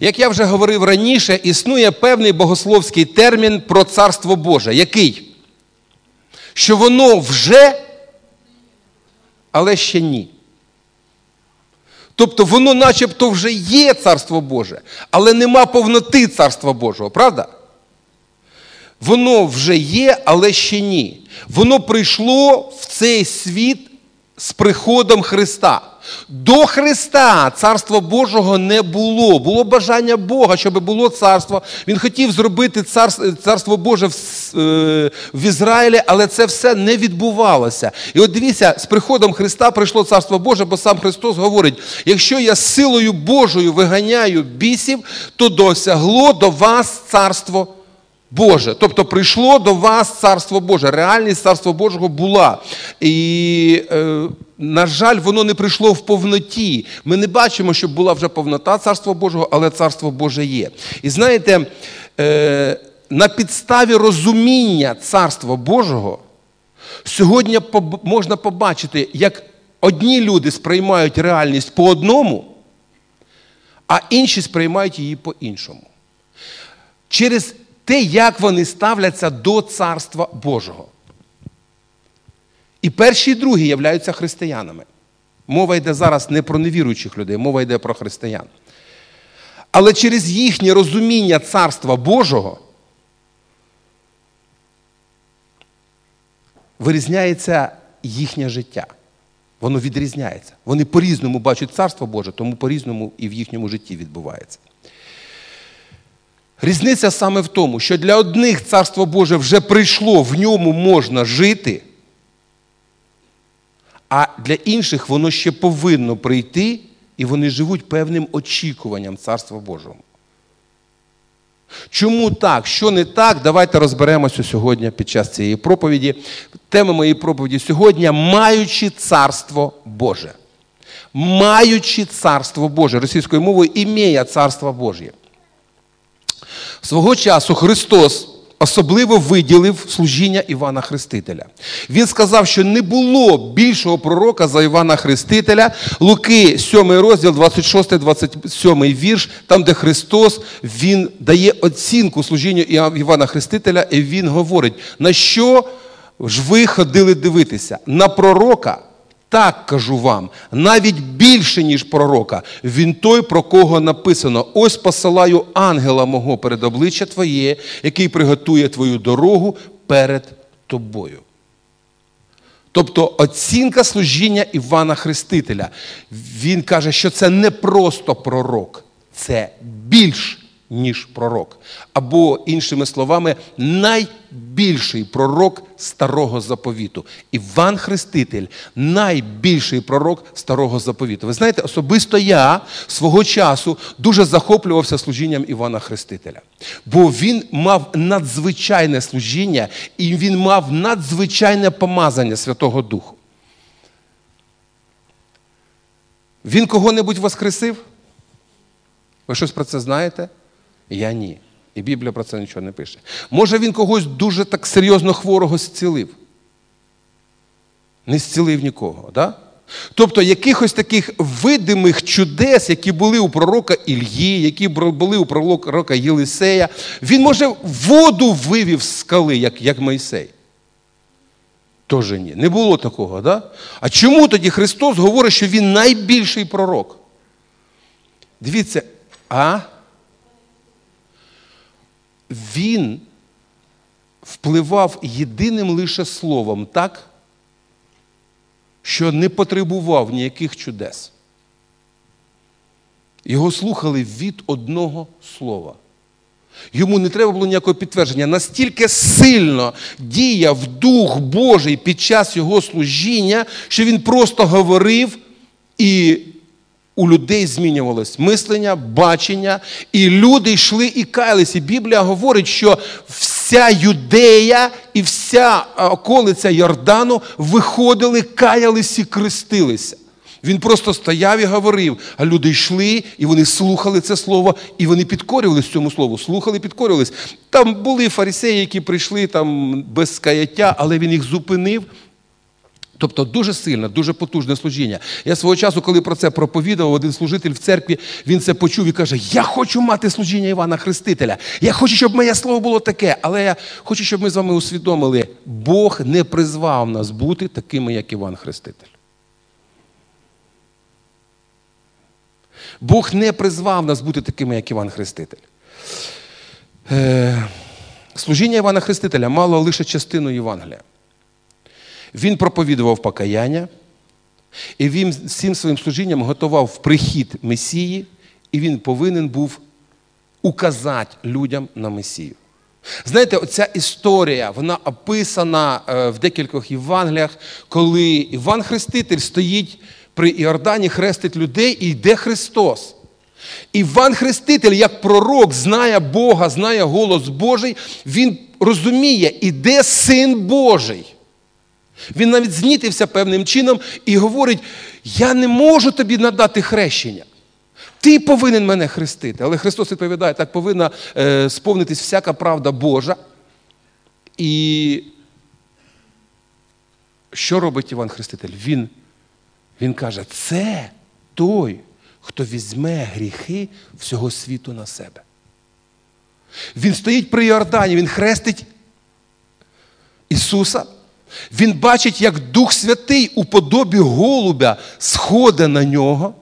Як я вже говорив раніше, існує певний богословський термін про Царство Боже. Який? Що воно вже, але ще ні. Тобто воно начебто вже є Царство Боже, але нема повноти Царства Божого, правда? Воно вже є, але ще ні. Воно прийшло в цей світ з приходом Христа. До Христа Царства Божого не було. Було бажання Бога, щоб було царство. Він хотів зробити царство Боже е, в Ізраїлі, але це все не відбувалося. І от дивіться, з приходом Христа прийшло Царство Боже, бо сам Христос говорить: якщо я силою Божою виганяю бісів, то досягло до вас царство Боже. Тобто прийшло до вас Царство Боже. Реальність Царства Божого була. І, е, на жаль, воно не прийшло в повноті. Ми не бачимо, щоб була вже повнота Царства Божого, але Царство Боже є. І знаєте, е, на підставі розуміння Царства Божого сьогодні можна побачити, як одні люди сприймають реальність по одному, а інші сприймають її по-іншому. Через те, як вони ставляться до Царства Божого. І перші і другі являються християнами. Мова йде зараз не про невіруючих людей, мова йде про християн. Але через їхнє розуміння Царства Божого вирізняється їхнє життя. Воно відрізняється. Вони по-різному бачать Царство Боже, тому по-різному і в їхньому житті відбувається. Різниця саме в тому, що для одних Царство Боже вже прийшло, в ньому можна жити, а для інших воно ще повинно прийти, і вони живуть певним очікуванням Царства Божого. Чому так? Що не так? Давайте розберемося сьогодні під час цієї проповіді. Тема моєї проповіді сьогодні маючи Царство Боже. Маючи Царство Боже, російською мовою імея Царство Божє. Свого часу Христос особливо виділив служіння Івана Хрестителя. Він сказав, що не було більшого пророка за Івана Хрестителя. Луки, 7 розділ, 26, 27 вірш, там, де Христос Він дає оцінку служінню Івана Хрестителя, і Він говорить, на що ж ви ходили дивитися? На пророка. Так кажу вам, навіть більше, ніж пророка, він той, про кого написано: ось посилаю ангела мого перед обличчя Твоє, який приготує твою дорогу перед тобою. Тобто оцінка служіння Івана Хрестителя. Він каже, що це не просто пророк, це більш ніж пророк. Або, іншими словами, найбільший пророк старого заповіту. Іван Хреститель найбільший пророк старого заповіту. Ви знаєте, особисто я свого часу дуже захоплювався служінням Івана Хрестителя. Бо він мав надзвичайне служіння і він мав надзвичайне помазання Святого Духу. Він кого-небудь воскресив? Ви щось про це знаєте? Я ні. І Біблія про це нічого не пише. Може, він когось дуже так серйозно хворого зцілив? Не зцілив нікого. Да? Тобто якихось таких видимих чудес, які були у пророка Ільї, які були у пророка Єлисея, він, може, воду вивів з скали, як як Мойсей. Тоже ні. Не було такого, да? А чому тоді Христос говорить, що Він найбільший пророк? Дивіться, а? Він впливав єдиним лише словом так, що не потребував ніяких чудес. Його слухали від одного слова. Йому не треба було ніякого підтвердження. Настільки сильно діяв Дух Божий під час його служіння, що він просто говорив і у людей змінювалось мислення, бачення, і люди йшли і каялися. І Біблія говорить, що вся юдея і вся околиця Йордану виходили, каялись і крестилися. Він просто стояв і говорив, а люди йшли, і вони слухали це слово, і вони підкорювалися цьому слову, слухали, підкорювались. Там були фарисеї, які прийшли там без каяття, але він їх зупинив Тобто дуже сильне, дуже потужне служіння. Я свого часу, коли про це проповідував, один служитель в церкві, він це почув і каже: Я хочу мати служіння Івана Хрестителя. Я хочу, щоб моє слово було таке. Але я хочу, щоб ми з вами усвідомили, Бог не призвав нас бути такими, як Іван Хреститель. Бог не призвав нас бути такими, як Іван Хреститель. Е, Служіння Івана Хрестителя мало лише частину Євангелія. Він проповідував покаяння, і він всім своїм служінням готував прихід Месії, і він повинен був указати людям на Месію. Знаєте, оця історія, вона описана е, в декількох Євангеліях, коли Іван Хреститель стоїть при Іордані, хрестить людей і йде Христос. Іван Хреститель, як пророк, знає Бога, знає голос Божий, він розуміє, іде син Божий. Він навіть знітився певним чином і говорить: я не можу тобі надати хрещення. Ти повинен мене хрестити. Але Христос відповідає, так повинна е, сповнитись всяка правда Божа. І що робить Іван Хреститель? Він, Він каже, це той, хто візьме гріхи всього світу на себе. Він стоїть при Йордані, він хрестить Ісуса. Він бачить, як Дух Святий у подобі голубя сходить на нього.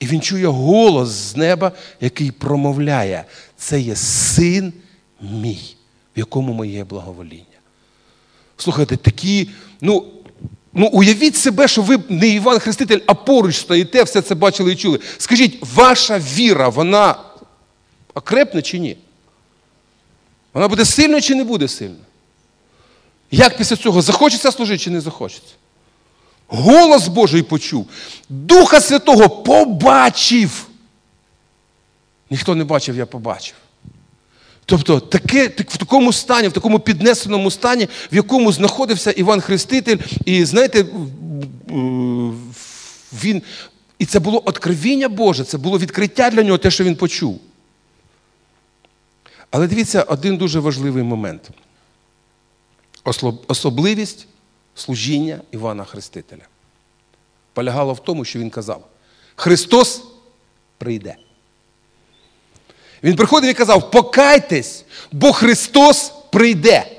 І він чує голос з неба, який промовляє: це є син мій, в якому моє благовоління. Слухайте, такі, ну, ну уявіть себе, що ви не Іван Хреститель, а поруч стоїте, все це бачили і чули. Скажіть, ваша віра, вона окрепне чи ні? Вона буде сильною чи не буде сильною? Як після цього захочеться служити чи не захочеться? Голос Божий почув. Духа Святого побачив. Ніхто не бачив, я побачив. Тобто, таке, в такому стані, в такому піднесеному стані, в якому знаходився Іван Хреститель, і знаєте, він, і це було откровіння Боже, це було відкриття для нього, те, що він почув. Але дивіться, один дуже важливий момент особливість служіння Івана Хрестителя полягала в тому, що він казав: Христос прийде. Він приходив і казав: покайтесь, бо Христос прийде.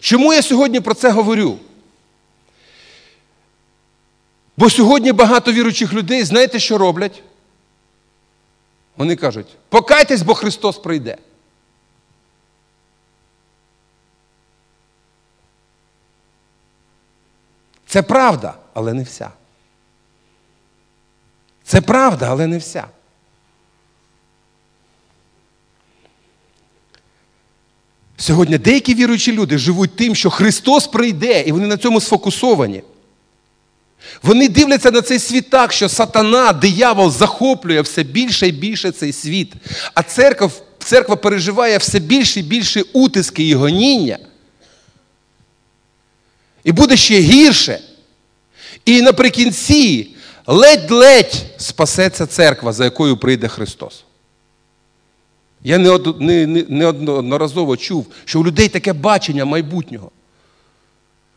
Чому я сьогодні про це говорю? Бо сьогодні багато віруючих людей, знаєте, що роблять? Вони кажуть, покайтесь, бо Христос прийде. Це правда, але не вся. Це правда, але не вся. Сьогодні деякі віруючі люди живуть тим, що Христос прийде, і вони на цьому сфокусовані. Вони дивляться на цей світ так, що сатана, диявол захоплює все більше і більше цей світ. А церква церква переживає все більше і більше утиски і гоніння. І буде ще гірше. І наприкінці ледь-ледь спасеться церква, за якою прийде Христос. Я неодноразово чув, що у людей таке бачення майбутнього.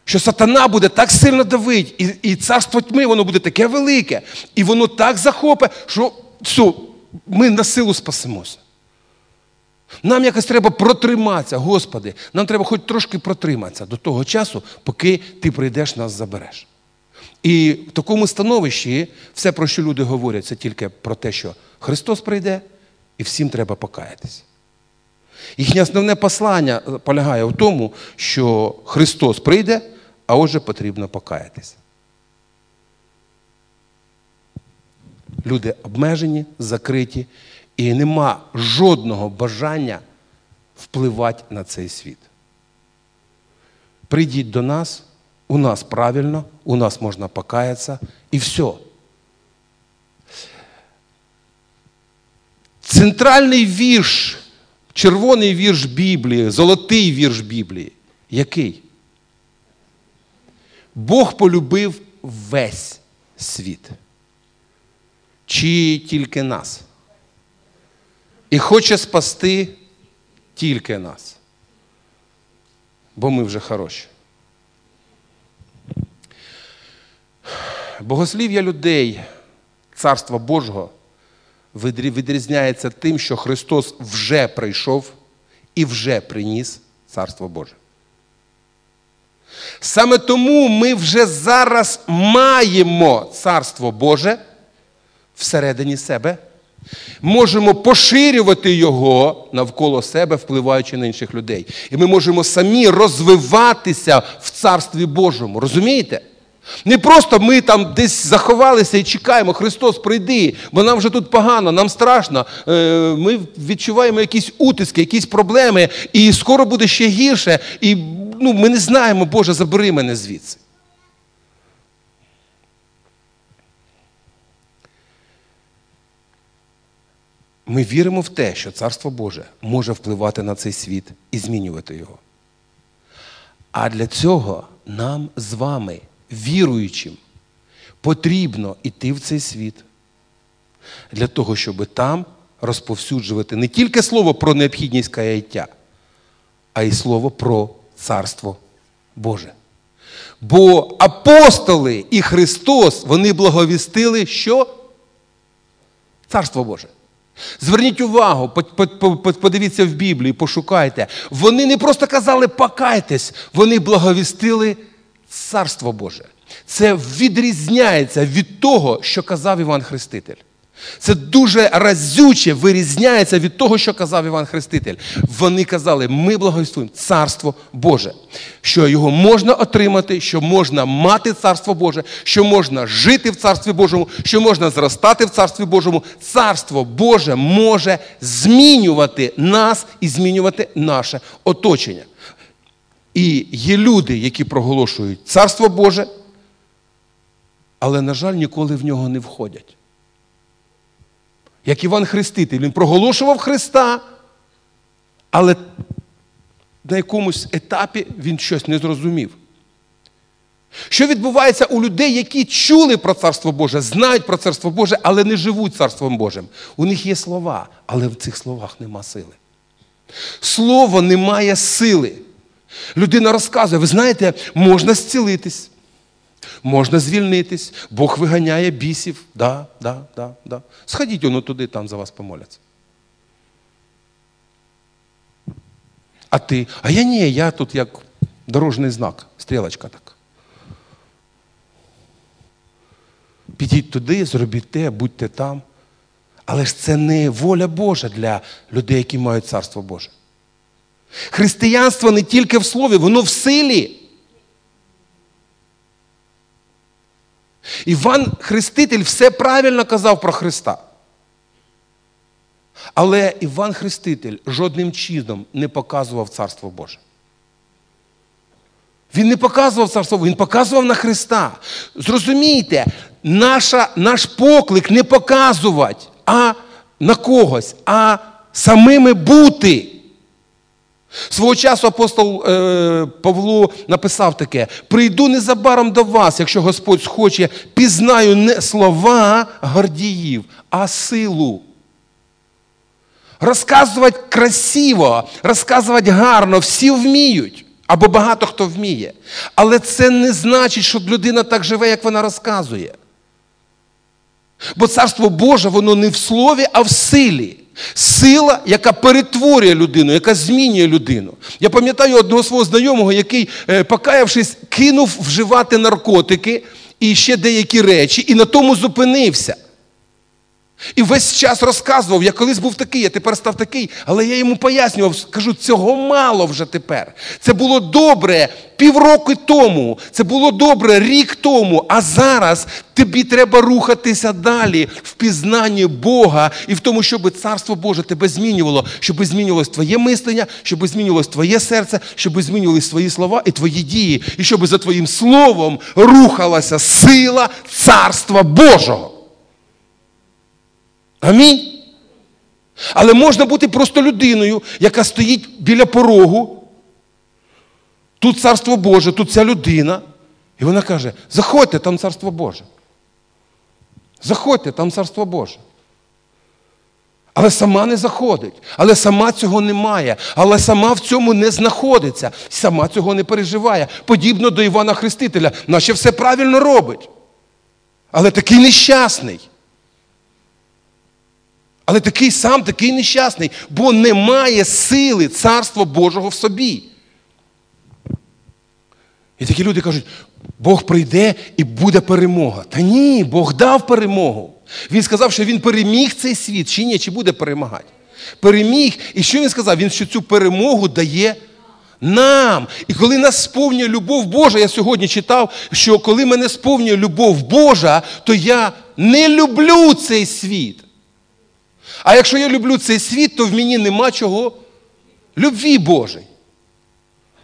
Що сатана буде так сильно давить, і і царство тьми, воно буде таке велике, і воно так захопе, що все, ми на силу спасемося. Нам якось треба протриматися, Господи, нам треба хоч трошки протриматися до того часу, поки ти прийдеш, нас забереш. І в такому становищі все, про що люди говорять, це тільки про те, що Христос прийде і всім треба покаятися. Їхнє основне послання полягає в тому, що Христос прийде, а отже потрібно покаятися. Люди обмежені, закриті, і нема жодного бажання впливати на цей світ. Прийдіть до нас, у нас правильно, у нас можна покаятися і все. Центральний вірш, червоний вірш Біблії, золотий вірш Біблії. Який? Бог полюбив весь світ. Чи тільки нас? І хоче спасти тільки нас. бо ми вже хороші. Богослів'я людей Царства Божого відрізняється тим, що Христос вже прийшов і вже приніс Царство Боже. Саме тому ми вже зараз маємо Царство Боже всередині себе, можемо поширювати його навколо себе, впливаючи на інших людей. І ми можемо самі розвиватися в Царстві Божому. Розумієте? Не просто ми там десь заховалися і чекаємо, Христос прийди, бо нам вже тут погано, нам страшно. Е, ми відчуваємо якісь утиски, якісь проблеми, і скоро буде ще гірше. І ну, ми не знаємо, Боже, забери мене звідси. Ми віримо в те, що Царство Боже може впливати на цей світ і змінювати його. А для цього нам з вами віруючим, потрібно йти в цей світ для того, щоб там розповсюджувати не тільки слово про необхідність каяття, а й слово про Царство Боже. Бо апостоли і Христос, вони благовістили, що? Царство Боже. Зверніть увагу, подивіться в Біблії, пошукайте. Вони не просто казали покайтесь, вони благовістили Царство Боже. Це відрізняється від того, що казав Іван Хреститель. Це дуже разюче вирізняється від того, що казав Іван Хреститель. Вони казали, ми благовістуємо Царство Боже, що його можна отримати, що можна мати Царство Боже, що можна жити в Царстві Божому, що можна зростати в Царстві Божому. Царство Боже може змінювати нас і змінювати наше оточення. І є люди, які проголошують Царство Боже, але, на жаль, ніколи в нього не входять. Як Іван Хреститель, він проголошував Христа, але на якомусь етапі він щось не зрозумів. Що відбувається у людей, які чули про Царство Боже, знають про Царство Боже, але не живуть Царством Божим. У них є слова, але в цих словах нема сили. Слово не має сили. Людина розказує, ви знаєте, можна зцілитись, можна звільнитись, Бог виганяє бісів. Да, да, да, да. Сходіть воно туди, там за вас помоляться. А ти, а я ні, я тут як дорожній знак, стрілочка така. Підіть туди, зробіть те, будьте там. Але ж це не воля Божа для людей, які мають царство Боже. Християнство не тільки в слові, воно в силі. Іван Хреститель все правильно казав про Христа. Але Іван Хреститель жодним чином не показував Царство Боже. Він не показував царство, він показував на Христа. Зрозумійте, наша, наш поклик не показувати, а на когось, а самими бути. Свого часу апостол е, Павло написав таке: прийду незабаром до вас, якщо Господь схоче, пізнаю не слова гордіїв, а силу. Розказувати красиво, розказувати гарно, всі вміють. Або багато хто вміє. Але це не значить, що людина так живе, як вона розказує. Бо царство Боже, воно не в слові, а в силі. Сила, яка перетворює людину, яка змінює людину. Я пам'ятаю одного свого знайомого, який, е, покаявшись, кинув вживати наркотики і ще деякі речі, і на тому зупинився. І весь час розказував, я колись був такий, я тепер став такий, але я йому пояснював, кажу, цього мало вже тепер. Це було добре півроку тому, це було добре рік тому, а зараз тобі треба рухатися далі в пізнанні Бога і в тому, щоб Царство Боже тебе змінювало, щоб змінювалось твоє мислення, щоб змінювалось твоє серце, щоб змінювалися твої слова і твої дії, і щоб за твоїм словом рухалася сила Царства Божого. Амінь. Але можна бути просто людиною, яка стоїть біля порогу. Тут царство Боже, тут ця людина. І вона каже: заходьте, там царство Боже. Заходьте, там царство Боже. Але сама не заходить, але сама цього не має, але сама в цьому не знаходиться, сама цього не переживає. Подібно до Івана Хрестителя, наче все правильно робить. Але такий нещасний. Але такий сам такий нещасний, бо немає сили Царства Божого в собі. І такі люди кажуть, Бог прийде і буде перемога. Та ні, Бог дав перемогу. Він сказав, що він переміг цей світ, чи ні, чи буде перемагати. Переміг. І що він сказав? Він що цю перемогу дає нам. І коли нас сповнює любов Божа, я сьогодні читав, що коли мене сповнює любов Божа, то я не люблю цей світ. А якщо я люблю цей світ, то в мені нема чого любві Божої.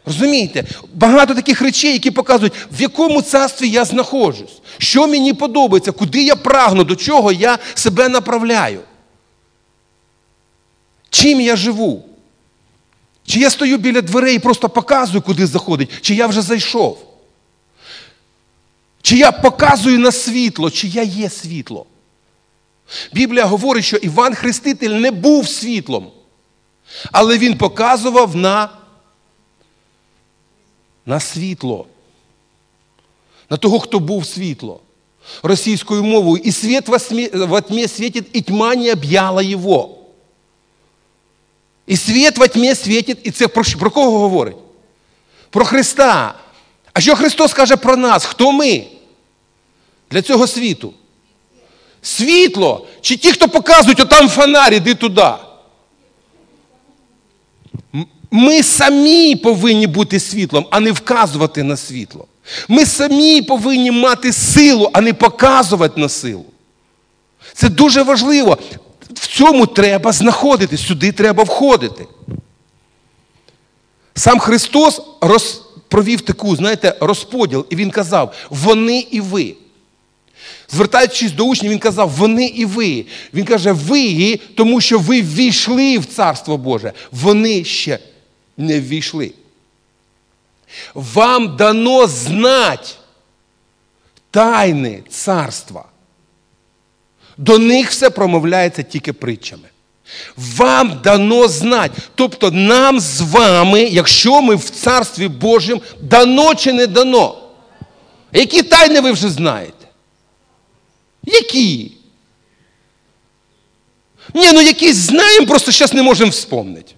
Розумієте? Багато таких речей, які показують, в якому царстві я знаходжусь, що мені подобається, куди я прагну, до чого я себе направляю. Чим я живу? Чи я стою біля дверей і просто показую, куди заходить, чи я вже зайшов? Чи я показую на світло, чи я є світло? Біблія говорить, що Іван Хреститель не був світлом, але він показував на на світло, на того, хто був світло. Російською мовою. І світ во тьмі світить, і тьма не об'яла його. І світ во тьмі світить, і це про, про кого говорить? Про Христа. А що Христос каже про нас? Хто ми? Для цього світу? Світло. Чи ті, хто показують, отам фонарь, іди туди. Ми самі повинні бути світлом, а не вказувати на світло. Ми самі повинні мати силу, а не показувати на силу. Це дуже важливо. В цьому треба знаходитись, сюди треба входити. Сам Христос роз, провів таку, знаєте, розподіл, і Він казав, вони і ви. Звертаючись до учнів, він казав, вони і ви. Він каже, ви, тому що ви ввійшли в Царство Боже. Вони ще не ввійшли. Вам дано знать тайни царства. До них все промовляється тільки притчами. Вам дано знать. Тобто нам з вами, якщо ми в Царстві Божому, дано чи не дано. Які тайни ви вже знаєте? Які? Ні, ну якісь знаємо, просто зараз не можемо вспомнити.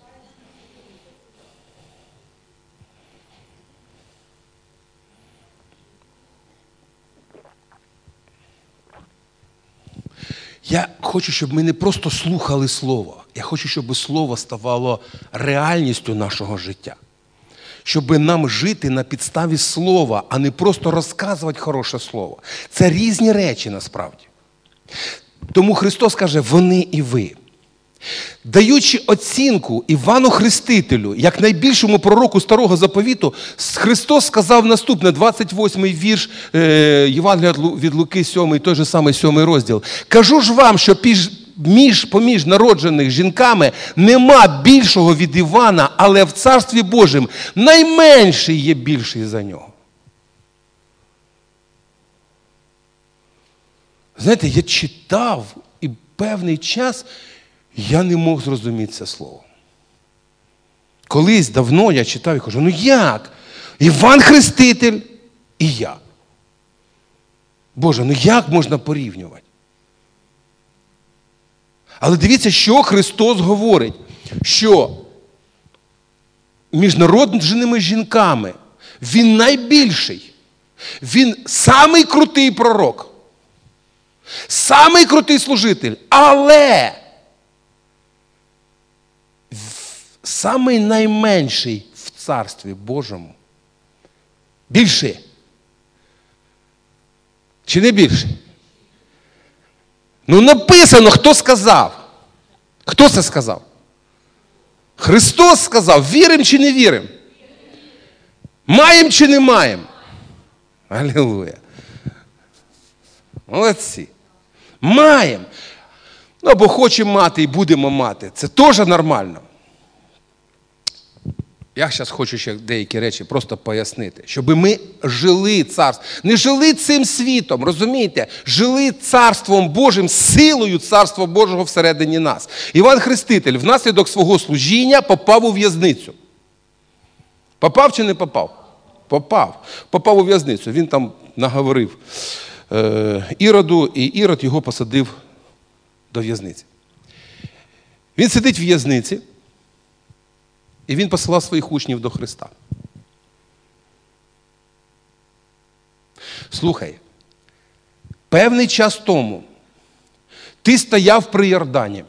Я хочу, щоб ми не просто слухали Слово. Я хочу, щоб Слово ставало реальністю нашого життя. Щоб нам жити на підставі слова, а не просто розказувати хороше слово. Це різні речі насправді. Тому Христос каже, вони і ви. Даючи оцінку Івану Хрестителю, як найбільшому пророку старого заповіту, Христос сказав наступне, 28-й вірш е, Євангелія від Луки, 7, той же самий 7 розділ. Кажу ж вам, що між, поміж народжених жінками нема більшого від Івана, але в Царстві Божому найменший є більший за нього. Знаєте, я читав і певний час я не мог зрозуміти це слово. Колись давно я читав і кажу, ну як? Іван Хреститель і я. Боже, ну як можна порівнювати? Але дивіться, що Христос говорить, що між народженими жінками Він найбільший, Він самий крутий пророк, самий крутий служитель, але самий найменший в Царстві Божому. Більший. Чи не більший? Ну, написано, хто сказав. Хто це сказав? Христос сказав, віримо чи не віримо? Маємо чи не маємо? Аллилуйя. Молодці. Маємо. Ну, або хочемо мати і будемо мати. Це теж нормально. Я зараз хочу ще деякі речі просто пояснити, щоб ми жили царством. Не жили цим світом, розумієте? Жили царством Божим, силою царства Божого всередині нас. Іван Хреститель внаслідок свого служіння попав у в'язницю. Попав чи не попав? Попав. Попав у в'язницю. Він там наговорив е, Іроду, і Ірод його посадив до в'язниці. Він сидить в в'язниці. І він посилав своїх учнів до Христа. Слухай, певний час тому ти стояв при Йордані,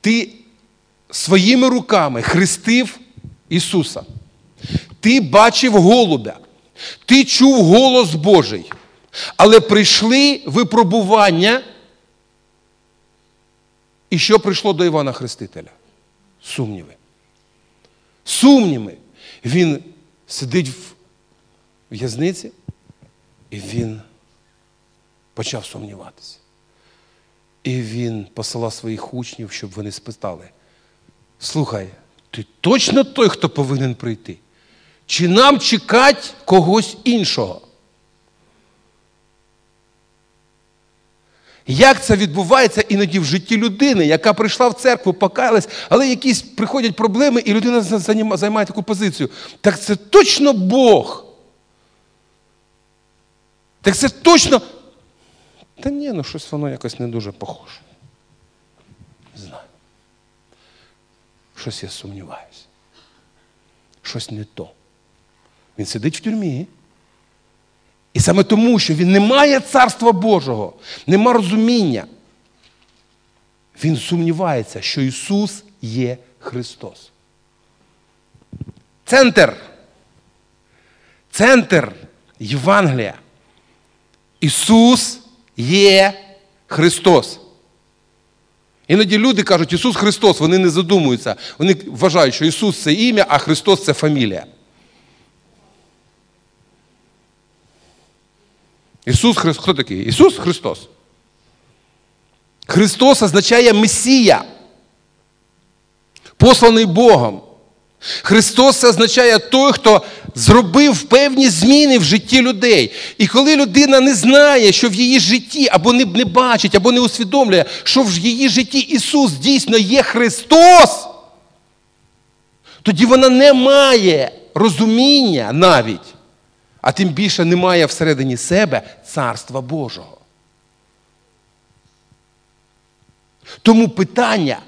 ти своїми руками хрестив Ісуса, ти бачив голубя, ти чув голос Божий, але прийшли випробування. І що прийшло до Івана Хрестителя? Сумніви сумніви. Він сидить в в'язниці, і він почав сумніватися. І він посилав своїх учнів, щоб вони спитали: слухай, ти точно той, хто повинен прийти? Чи нам чекати когось іншого? Як це відбувається іноді в житті людини, яка прийшла в церкву, покаялась, але якісь приходять проблеми, і людина займає таку позицію. Так це точно Бог. Так це точно. Та ні, ну щось воно якось не дуже похоже. Знаю. Щось я сумніваюся. Щось не то. Він сидить в тюрмі. І саме тому, що він не має царства Божого, нема розуміння, він сумнівається, що Ісус є Христос. Центр. Центр Євангелія. Ісус є Христос. Іноді люди кажуть, Ісус Христос, вони не задумуються. Вони вважають, що Ісус це ім'я, а Христос це фамілія. Ісус Христос. Хто такий? Ісус Христос. Христос означає Месія, посланий Богом. Христос це означає той, хто зробив певні зміни в житті людей. І коли людина не знає, що в її житті, або не, не бачить, або не усвідомлює, що в її житті Ісус дійсно є Христос, тоді вона не має розуміння навіть а тим більше немає всередині себе Царства Божого. Тому питання,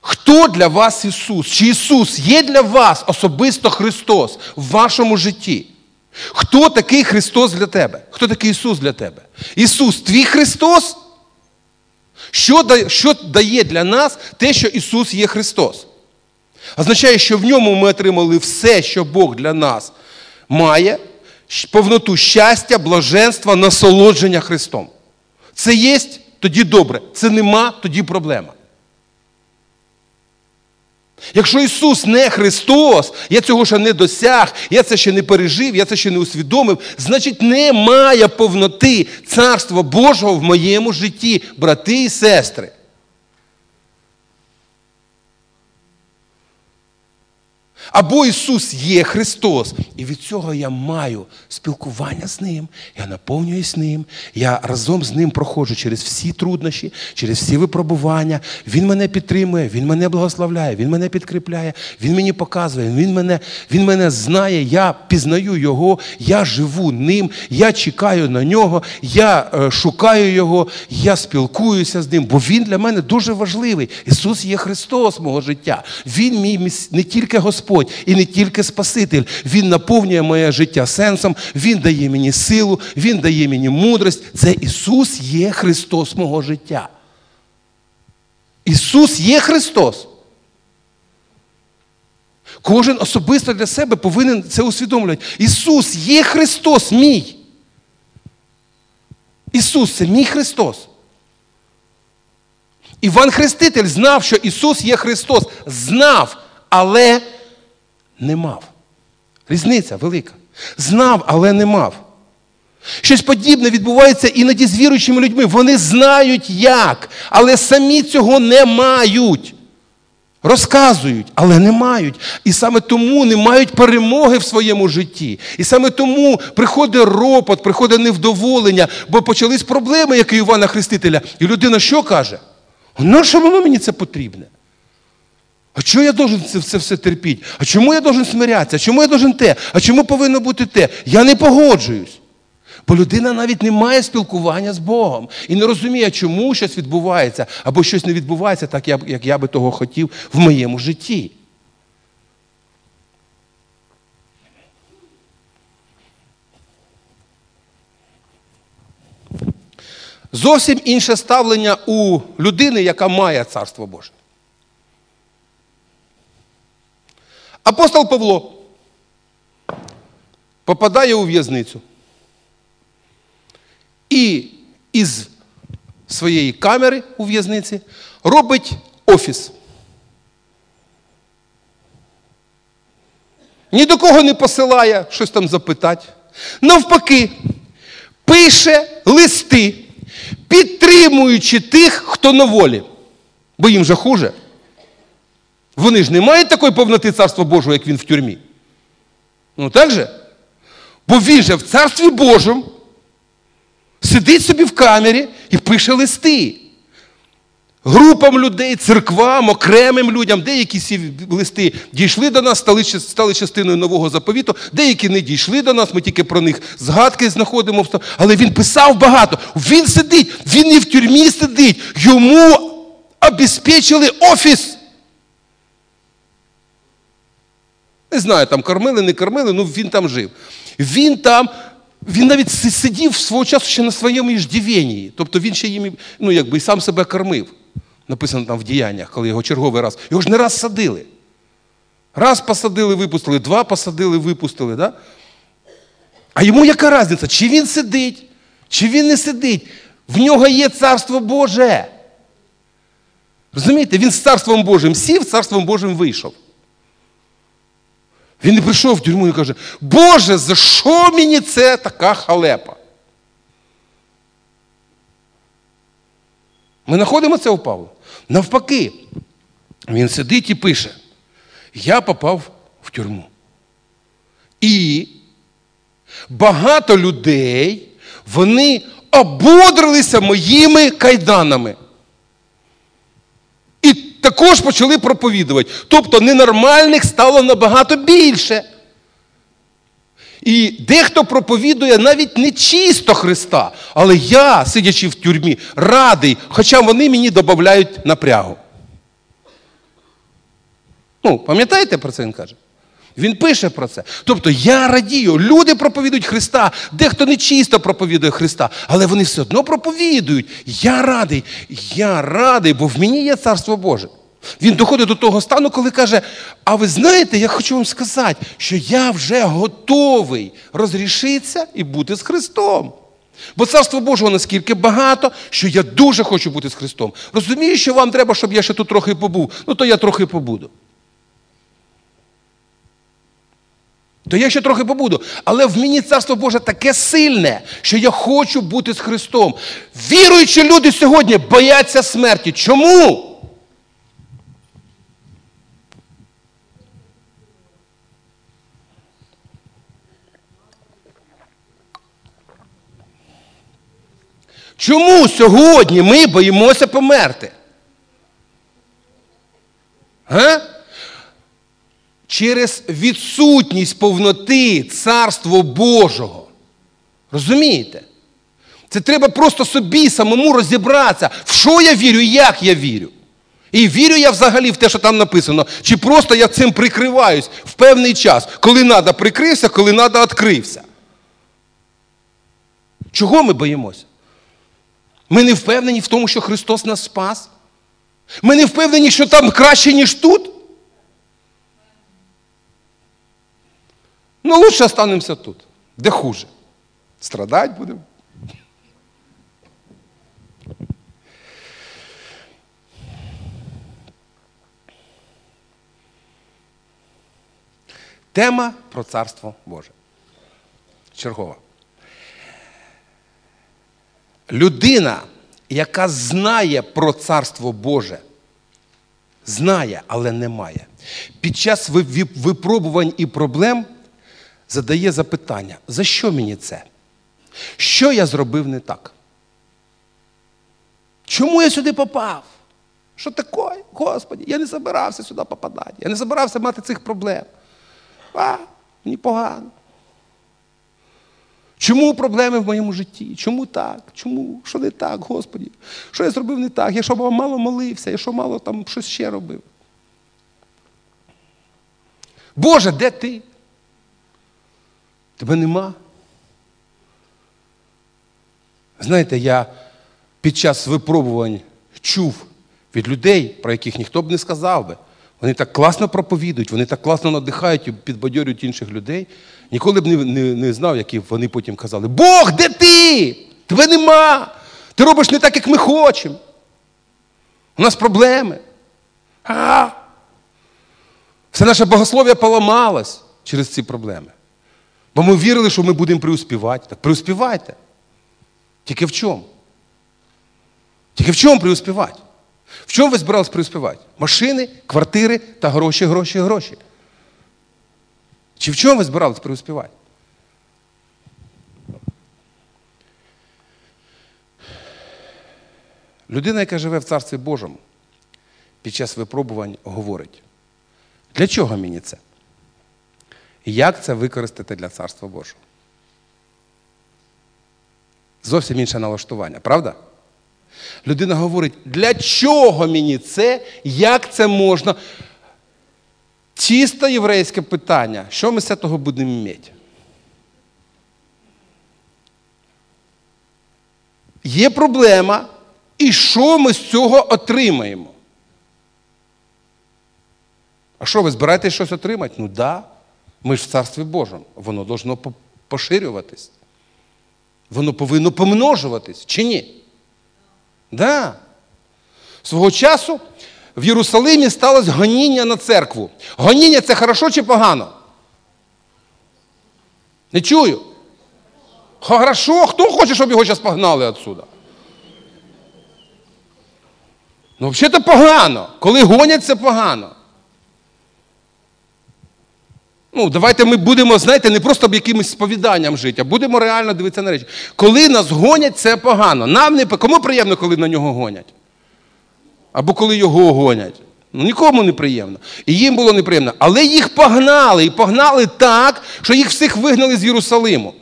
хто для вас Ісус? Чи Ісус є для вас особисто Христос в вашому житті? Хто такий Христос для тебе? Хто такий Ісус для тебе? Ісус твій Христос? Що що дає для нас те, що Ісус є Христос? Означає, що в ньому ми отримали все, що Бог для нас має повноту щастя, блаженства, насолодження Христом. Це є, тоді добре. Це нема, тоді проблема. Якщо Ісус не Христос, я цього ще не досяг, я це ще не пережив, я це ще не усвідомив, значить немає повноти Царства Божого в моєму житті, брати і сестри. Або Ісус є Христос. І від цього я маю спілкування з Ним, я наповнююсь Ним, я разом з Ним проходжу через всі труднощі, через всі випробування. Він мене підтримує, Він мене благословляє, Він мене підкріпляє, Він мені показує, Він мене він мене знає, я пізнаю Його, я живу ним, я чекаю на нього, я е, шукаю Його, я спілкуюся з ним, бо Він для мене дуже важливий. Ісус є Христос мого життя. Він мій не тільки Господь. Господь і не тільки Спаситель. Він наповнює моє життя сенсом, Він дає мені силу, Він дає мені мудрость. Це Ісус є Христос мого життя. Ісус є Христос. Кожен особисто для себе повинен це усвідомлювати. Ісус є Христос мій. Ісус це мій Христос. Іван Хреститель знав, що Ісус є Христос. Знав, але не мав. Різниця велика. Знав, але не мав. Щось подібне відбувається іноді з віруючими людьми. Вони знають як, але самі цього не мають. Розказують, але не мають. І саме тому не мають перемоги в своєму житті. І саме тому приходить ропот, приходить невдоволення, бо почались проблеми, як і Івана Хрестителя. І людина що каже? Ну, що воно мені це потрібне? А чому я должен це, це все терпіти? А чому я должен смирятися? А чому я должен те? А чому повинно бути те? Я не погоджуюсь. Бо людина навіть не має спілкування з Богом і не розуміє, чому щось відбувається, або щось не відбувається так, як я би того хотів в моєму житті. Зовсім інше ставлення у людини, яка має царство Боже. Апостол Павло попадає у в'язницю і із своєї камери у в'язниці робить офіс. Ні до кого не посилає щось там запитати. Навпаки, пише листи, підтримуючи тих, хто на волі. Бо їм же хуже. Вони ж не мають такої повноти царства Божого, як він в тюрмі. Ну так же? Бо він же в царстві Божому сидить собі в камері і пише листи. Групам людей, церквам, окремим людям, деякі ці листи дійшли до нас, стали, стали частиною нового заповіту, деякі не дійшли до нас, ми тільки про них згадки знаходимо. Але він писав багато. Він сидить, він не в тюрмі сидить, йому обезпечили офіс. Не знаю, там кормили, не кормили, ну він там жив. Він там, він навіть сидів свого часу ще на своєму іждівенії. Тобто він ще їм ну, якби, і сам себе кормив. Написано там в діяннях, коли його черговий раз. Його ж не раз садили. Раз посадили, випустили, два посадили, випустили. Да? А йому яка різниця? Чи він сидить, чи він не сидить? В нього є царство Боже. Розумієте, він з царством Божим сів, царством Божим вийшов. Він не прийшов в тюрму і каже, Боже, за що мені це така халепа? Ми знаходимо це у Павла. Навпаки, він сидить і пише: Я попав в тюрму. І багато людей, вони ободрилися моїми кайданами також почали проповідувати. Тобто ненормальних стало набагато більше. І дехто проповідує навіть не чисто Христа, але я, сидячи в тюрмі, радий, хоча вони мені додають напрягу. Ну, пам'ятаєте про це він каже? Він пише про це. Тобто я радію, люди проповідують Христа, дехто не чисто проповідує Христа, але вони все одно проповідують. Я радий, я радий, бо в мені є царство Боже. Він доходить до того стану, коли каже: А ви знаєте, я хочу вам сказати, що я вже готовий розрішитися і бути з Христом. Бо царство Божого наскільки багато, що я дуже хочу бути з Христом. Розумію, що вам треба, щоб я ще тут трохи побув, ну то я трохи побуду. То я ще трохи побуду. Але в мені царство Боже таке сильне, що я хочу бути з Христом. Віруючі люди сьогодні бояться смерті. Чому? Чому сьогодні ми боїмося померти? Га? Через відсутність повноти Царства Божого. Розумієте? Це треба просто собі самому розібратися, в що я вірю і як я вірю. І вірю я взагалі в те, що там написано, чи просто я цим прикриваюсь в певний час, коли треба прикрився, коли треба відкрився. Чого ми боїмося? Ми не впевнені в тому, що Христос нас спас. Ми не впевнені, що там краще, ніж тут. Ну, лучше останемося тут. Де хуже? Страдать будемо. Тема про Царство Боже. Чергова. Людина, яка знає про Царство Боже, знає, але не має. Під час випробувань і проблем задає запитання: за що мені це? Що я зробив не так? Чому я сюди попав? Що таке? Господі, я не збирався сюди попадати. Я не збирався мати цих проблем. А, мені погано. Чому проблеми в моєму житті? Чому так? Чому? Що не так, Господі? Що я зробив не так? Я що мало молився, я що мало там щось ще робив? Боже, де ти? Тебе нема. Знаєте, я під час випробувань чув від людей, про яких ніхто б не сказав би. Вони так класно проповідують, вони так класно надихають і підбадьорюють інших людей. Ніколи б не, не, не знав, які вони потім казали: Бог, де ти? Тебе нема! Ти робиш не так, як ми хочемо. У нас проблеми. А! Все наше богослов'я поламалось через ці проблеми. Бо ми вірили, що ми будемо преуспівати. Так преуспівайте. Тільки в чому? Тільки в чому преуспівати? В чому ви збирались преуспівати? Машини, квартири та гроші, гроші, гроші. Чи в чому ви збирались преуспівати? Людина, яка живе в Царстві Божому, під час випробувань говорить, для чого мені це? Як це використати для Царства Божого? Зовсім інше налаштування, правда? Людина говорить, для чого мені це, як це можна? Чисто єврейське питання, що ми з цього будемо мати? Є проблема, і що ми з цього отримаємо? А що, ви збираєтесь щось отримати? Ну так. Да. Ми ж в Царстві Божому. Воно должно поширюватись. Воно повинно помножуватись, чи ні? Да. Свого часу в Єрусалимі сталося гоніння на церкву. Гоніння це хорошо чи погано? Не чую. Хорошо, хто хоче, щоб його зараз погнали відсюди? Ну, взагалі погано. Коли гонять, це погано. Ну, давайте ми будемо, знаєте, не просто якимось сповіданням жити, а будемо реально дивитися на речі. Коли нас гонять, це погано. Нам не Кому приємно, коли на нього гонять? Або коли його гонять. Ну, Нікому не приємно. І їм було неприємно. Але їх погнали. І погнали так, що їх всіх вигнали з Єрусалиму.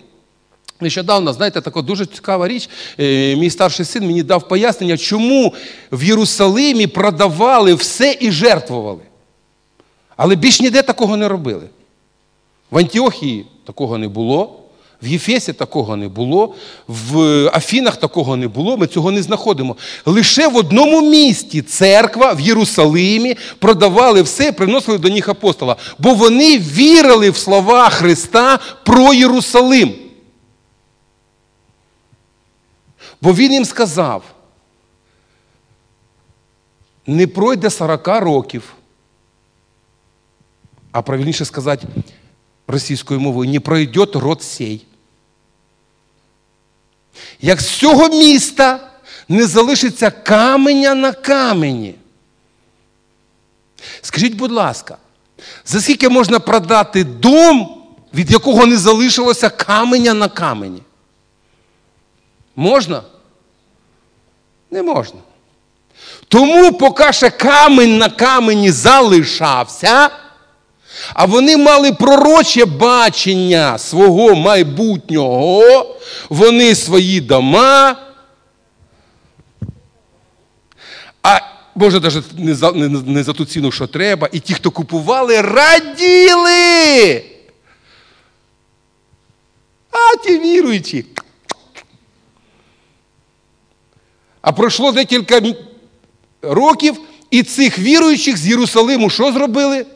Нещодавно, знаєте, така дуже цікава річ. Е, мій старший син мені дав пояснення, чому в Єрусалимі продавали все і жертвували. Але більш ніде такого не робили. В Антіохії такого не було, в Єфесі такого не було, в Афінах такого не було, ми цього не знаходимо. Лише в одному місті церква в Єрусалимі продавали все і приносили до них апостола, бо вони вірили в слова Христа про Єрусалим. Бо Він їм сказав, не пройде 40 років, а правильніше сказати, російською мовою, не пройде род сей. Як з цього міста не залишиться каменя на камені. Скажіть, будь ласка, за скільки можна продати дом, від якого не залишилося каменя на камені? Можна? Не можна. Тому, поки ще камень на камені залишався, а вони мали пророче бачення свого майбутнього, вони свої дома. А може, навіть не за, не, не за ту ціну, що треба, і ті, хто купували, раділи. А ті віруючі. А пройшло декілька років, і цих віруючих з Єрусалиму що зробили?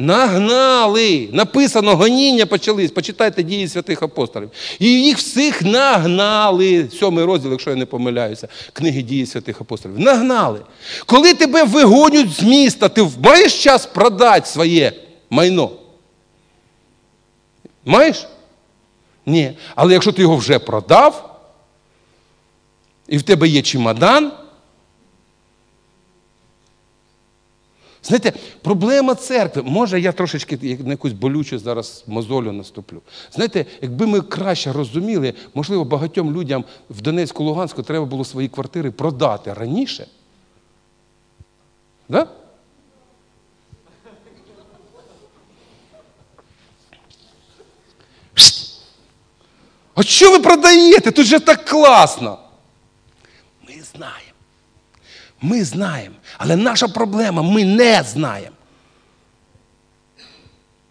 Нагнали. Написано, гоніння почались. Почитайте дії святих апостолів. І їх всіх нагнали. Сьомий розділ, якщо я не помиляюся, книги дії святих апостолів. Нагнали. Коли тебе вигонять з міста, ти маєш час продати своє майно? Маєш? Ні. Але якщо ти його вже продав, і в тебе є чемодан, Знаєте, проблема церкви, може, я трошечки на якусь болючу зараз мозолю наступлю. Знаєте, якби ми краще розуміли, можливо, багатьом людям в Донецьку, Луганську треба було свої квартири продати раніше. Да? А що ви продаєте? Тут же так класно. Ми знаємо. Але наша проблема ми не знаємо.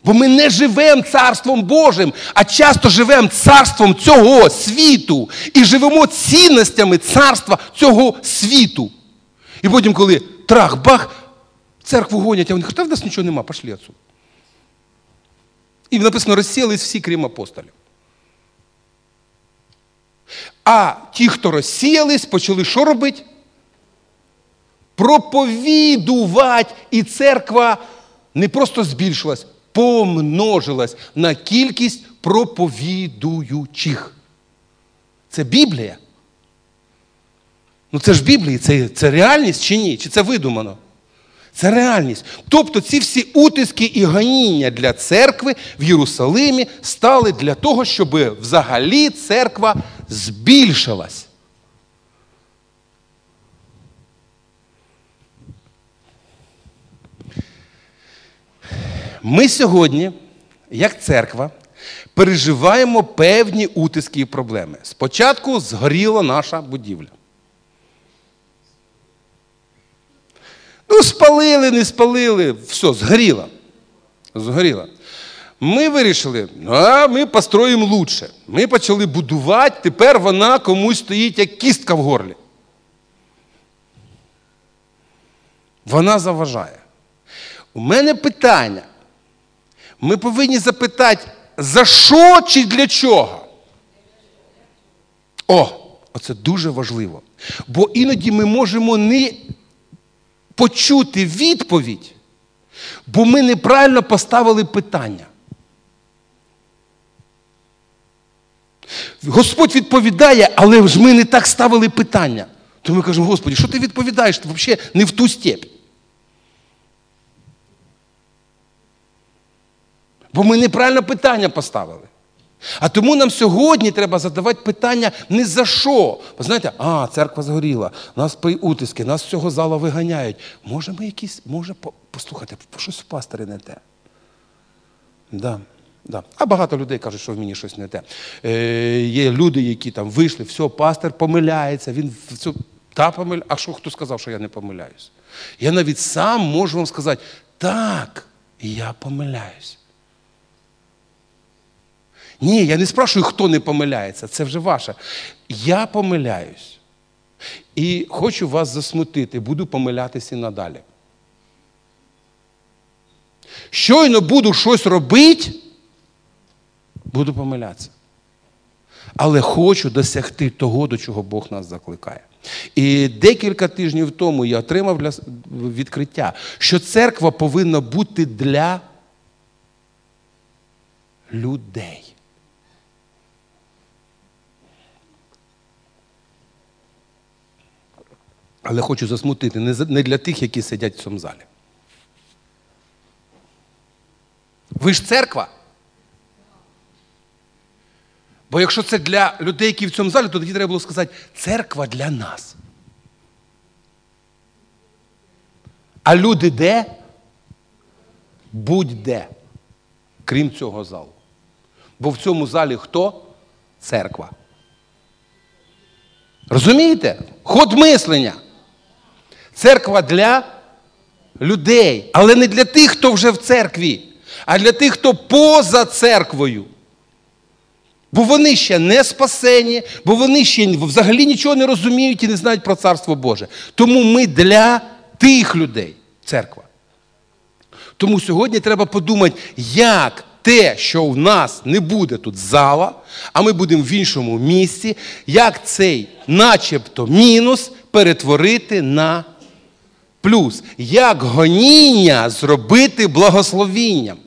Бо ми не живемо царством Божим, а часто живемо царством цього світу і живемо цінностями царства цього світу. І потім, коли трах-бах, церкву гонять, а вони кажуть, та в нас нічого нема, пошли отсюди. І написано, розсілись всі, крім апостолів. А ті, хто розсіялись, почали що робити? Проповідувати. І церква не просто збільшилась, помножилась на кількість проповідуючих. Це Біблія. Ну це ж Біблія, це, це реальність чи ні? Чи це видумано? Це реальність. Тобто ці всі утиски і ганіння для церкви в Єрусалимі стали для того, щоб взагалі церква збільшилась. Ми сьогодні, як церква, переживаємо певні утиски і проблеми. Спочатку згоріла наша будівля. Ну, спалили, не спалили, все, згоріло. Згоріло. Ми вирішили, а ми построїмо лучше. Ми почали будувати, тепер вона комусь стоїть як кістка в горлі. Вона заважає. У мене питання. Ми повинні запитати, за що чи для чого? О, оце дуже важливо. Бо іноді ми можемо не почути відповідь, бо ми неправильно поставили питання. Господь відповідає, але ж ми не так ставили питання. То ми кажемо, Господи, що ти відповідаєш? Ти взагалі не в ту степь. Бо ми неправильно питання поставили. А тому нам сьогодні треба задавати питання не за що. Ви знаєте, а, церква згоріла, нас утиски, нас з цього зала виганяють. Може, ми якісь, може, послухайте, щось в пастирі не те. Да, да. А багато людей кажуть, що в мені щось не те. Е, Є люди, які там вийшли, все, пастир помиляється, він все, та помиля... А що хто сказав, що я не помиляюсь? Я навіть сам можу вам сказати, так, я помиляюсь. Ні, я не спрашую, хто не помиляється, це вже ваше. Я помиляюсь. І хочу вас засмутити, буду помилятися і надалі. Щойно буду щось робити, буду помилятися. Але хочу досягти того, до чого Бог нас закликає. І декілька тижнів тому я отримав для відкриття, що церква повинна бути для людей. Але хочу засмутити не для тих, які сидять в цьому залі. Ви ж церква. Бо якщо це для людей, які в цьому залі, то тоді треба було сказати, церква для нас. А люди де? Будь-де, крім цього залу. Бо в цьому залі хто? Церква. Розумієте? Ход мислення. Церква для людей, але не для тих, хто вже в церкві, а для тих, хто поза церквою. Бо вони ще не спасені, бо вони ще взагалі нічого не розуміють і не знають про Царство Боже. Тому ми для тих людей, церква. Тому сьогодні треба подумати, як те, що в нас не буде тут зала, а ми будемо в іншому місці, як цей начебто мінус перетворити на Плюс, як гоніння зробити благословінням.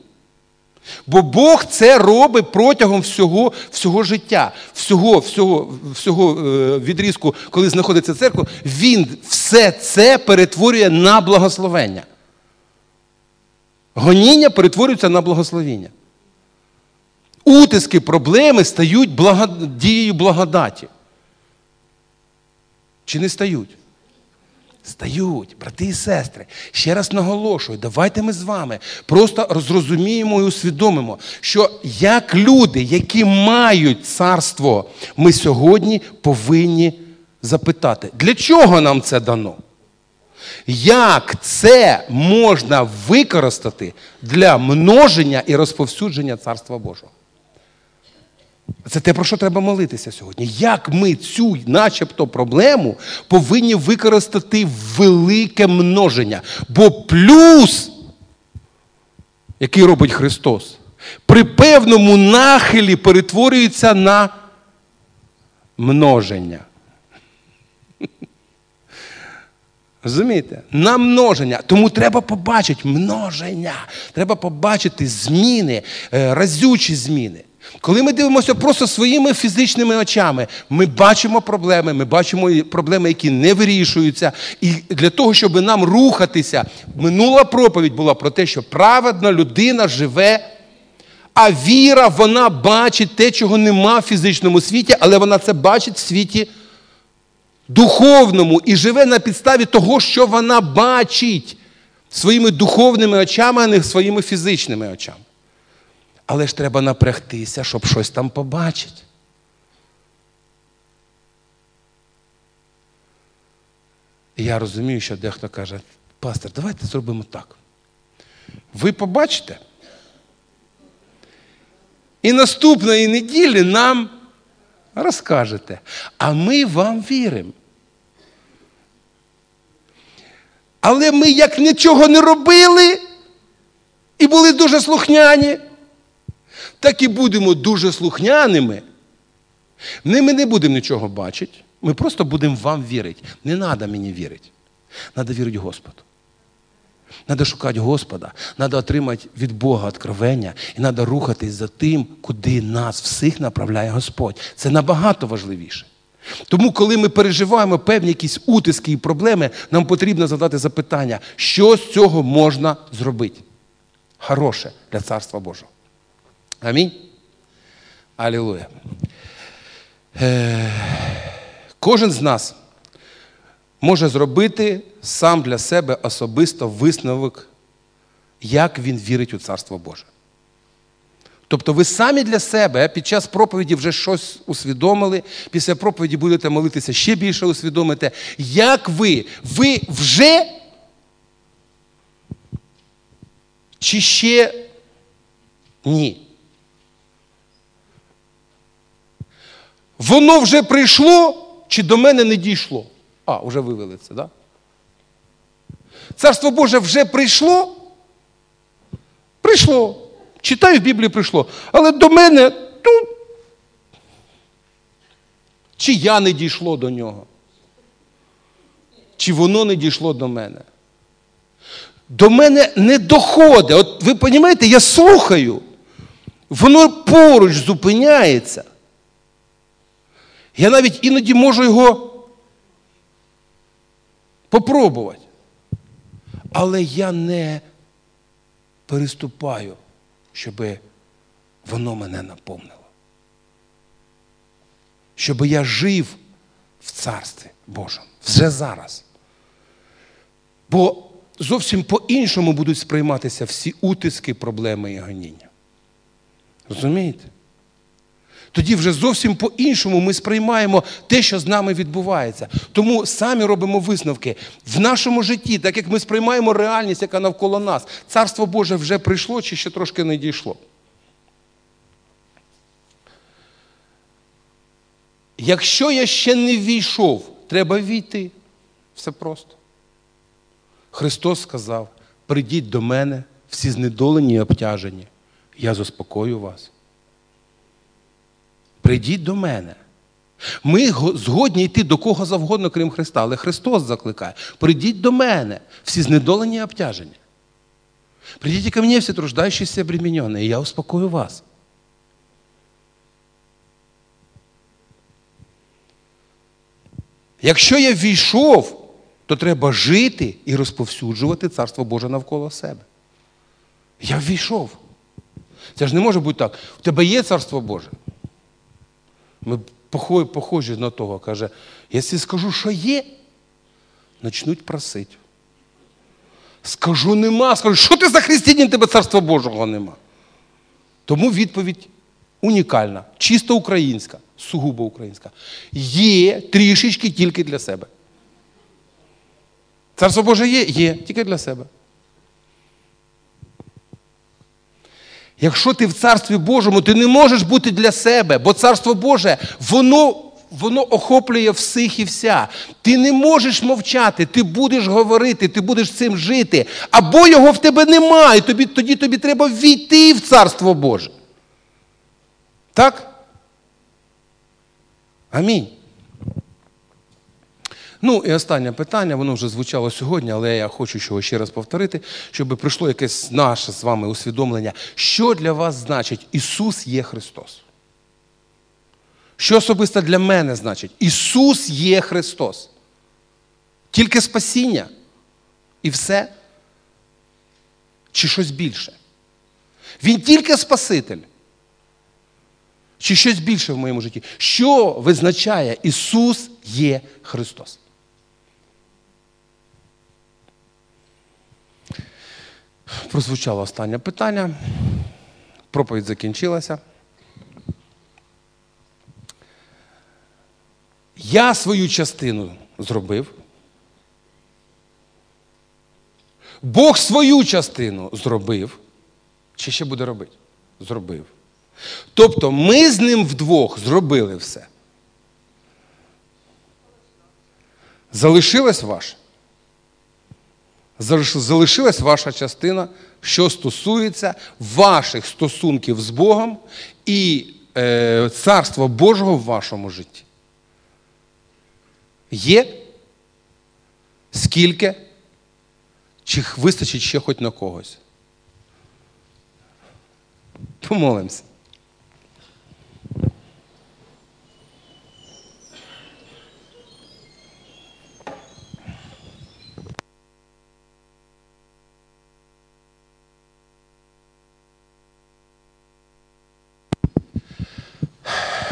Бо Бог це робить протягом всього всього життя, всього всього, всього е, відрізку, коли знаходиться церква, Він все це перетворює на благословення. Гоніння перетворюється на благословіння. Утиски, проблеми стають благод... дією благодаті. Чи не стають? Стають, брати і сестри. Ще раз наголошую, давайте ми з вами просто зрозуміємо і усвідомимо, що як люди, які мають царство, ми сьогодні повинні запитати, для чого нам це дано? Як це можна використати для множення і розповсюдження Царства Божого? Це те, про що треба молитися сьогодні. Як ми цю, начебто, проблему повинні використати в велике множення? Бо плюс, який робить Христос, при певному нахилі перетворюється на множення. Розумієте? На множення. Тому треба побачити множення. Треба побачити зміни, е, разючі зміни. Коли ми дивимося просто своїми фізичними очами, ми бачимо проблеми, ми бачимо проблеми, які не вирішуються. І для того, щоб нам рухатися, минула проповідь була про те, що праведна людина живе. А віра, вона бачить те, чого нема в фізичному світі, але вона це бачить в світі духовному і живе на підставі того, що вона бачить своїми духовними очами, а не своїми фізичними очами. Але ж треба напрягтися, щоб щось там побачити. І я розумію, що дехто каже, пастор, давайте зробимо так. Ви побачите. І наступної неділі нам розкажете. А ми вам віримо. Але ми як нічого не робили і були дуже слухняні так і будемо дуже слухняними. Ми не будемо нічого бачити, ми просто будемо вам вірити. Не треба мені вірити. Треба вірити Господу. Треба шукати Господа, треба отримати від Бога откровення і треба рухатись за тим, куди нас всіх направляє Господь. Це набагато важливіше. Тому, коли ми переживаємо певні якісь утиски і проблеми, нам потрібно задати запитання, що з цього можна зробити. Хороше для Царства Божого. Амінь. Алілуя. Е, кожен з нас може зробити сам для себе особисто висновок, як він вірить у Царство Боже. Тобто ви самі для себе під час проповіді вже щось усвідомили, після проповіді будете молитися ще більше усвідомите, як ви, ви вже чи ще ні. Воно вже прийшло чи до мене не дійшло? А, вже вивели це, да? Царство Боже вже прийшло? Прийшло. Читаю в Біблії прийшло. Але до мене, ну, чи я не дійшло до нього? Чи воно не дійшло до мене? До мене не доходить. От ви розумієте, я слухаю, воно поруч зупиняється. Я навіть іноді можу його попробувати. Але я не переступаю, щоб воно мене наповнило. Щоб я жив в Царстві Божому вже зараз. Бо зовсім по-іншому будуть сприйматися всі утиски, проблеми і гоніння. Розумієте? Тоді вже зовсім по-іншому ми сприймаємо те, що з нами відбувається. Тому самі робимо висновки в нашому житті, так як ми сприймаємо реальність, яка навколо нас. Царство Боже вже прийшло чи ще трошки не дійшло. Якщо я ще не війшов, треба війти. Все просто. Христос сказав: прийдіть до мене, всі знедолені і обтяжені. Я заспокою вас. Прийдіть до мене. Ми згодні йти до кого завгодно, крім Христа, але Христос закликає. Прийдіть до мене, всі знедолені і обтяжені. Придите ко мне все труждающиеся и и я успокою вас. Якщо я війшов, то треба жити і розповсюджувати Царство Боже навколо себе. Я ввійшов. Це ж не може бути так. У тебе є царство Боже. Ми похожі на того, каже, якщо скажу, що є, почнуть просити. Скажу нема, скажу, що ти за християнин, тебе царства Божого нема. Тому відповідь унікальна, чисто українська, сугубо українська. Є трішечки тільки для себе. Царство Боже є? Є, тільки для себе. Якщо ти в Царстві Божому, ти не можеш бути для себе, бо Царство Боже, воно воно охоплює всіх і вся. Ти не можеш мовчати, ти будеш говорити, ти будеш цим жити. Або його в тебе немає, тобі, тоді тобі треба війти в Царство Боже. Так? Амінь. Ну і останнє питання, воно вже звучало сьогодні, але я хочу його ще раз повторити, щоб прийшло якесь наше з вами усвідомлення, що для вас значить Ісус є Христос. Що особисто для мене значить? Ісус є Христос. Тільки спасіння і все. Чи щось більше? Він тільки Спаситель. Чи щось більше в моєму житті? Що визначає Ісус є Христос? Прозвучало останнє питання. Проповідь закінчилася. Я свою частину зробив. Бог свою частину зробив. Чи ще буде робити? Зробив. Тобто ми з ним вдвох зробили все. Залишилась ваша. Залишилась ваша частина, що стосується ваших стосунків з Богом і е, Царства Божого в вашому житті. Є? Скільки? Чи вистачить ще хоч на когось? Помолимося.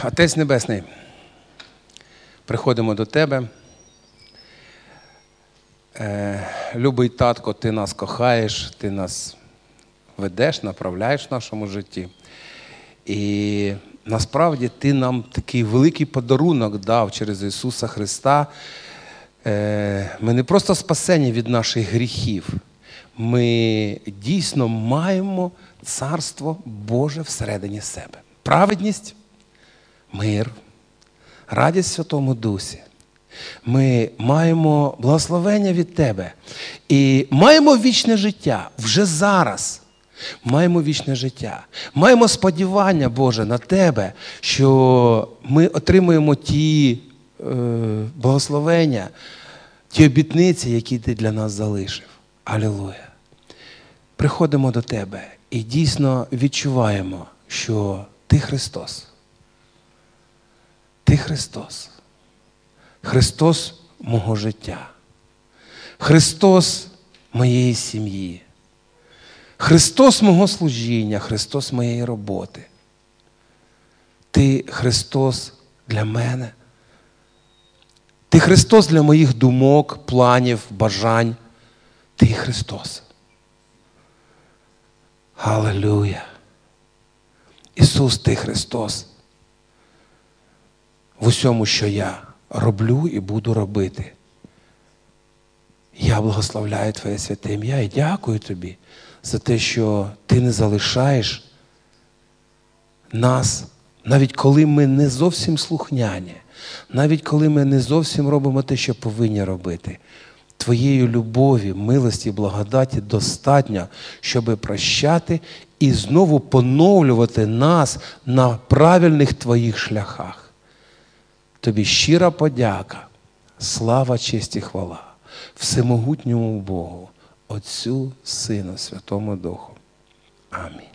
Отець Небесний, приходимо до Тебе. Е, любий татко, ти нас кохаєш, ти нас ведеш, направляєш в нашому житті. І насправді ти нам такий великий подарунок дав через Ісуса Христа. Е, ми не просто спасені від наших гріхів, ми дійсно маємо Царство Боже всередині себе. Праведність мир, радість Святому Дусі. Ми маємо благословення від Тебе і маємо вічне життя вже зараз. Маємо вічне життя. Маємо сподівання, Боже, на Тебе, що ми отримуємо ті е, благословення, ті обітниці, які Ти для нас залишив. Алілуя. Приходимо до Тебе і дійсно відчуваємо, що Ти Христос. Ти Христос. Христос мого життя. Христос моєї сім'ї. Христос мого служіння, Христос моєї роботи. Ти Христос для мене. Ти Христос для моїх думок, планів, бажань. Ти Христос. Галилюя. Ісус, Ти Христос в усьому, що я роблю і буду робити. Я благословляю Твоє святе ім'я і дякую Тобі за те, що Ти не залишаєш нас, навіть коли ми не зовсім слухняні, навіть коли ми не зовсім робимо те, що повинні робити. Твоєї любові, милості, благодаті достатньо, щоб прощати і знову поновлювати нас на правильних Твоїх шляхах. Тобі щира подяка, слава, честь і хвала, всемогутньому Богу, Отцю, Сину, Святому Духу. Амінь.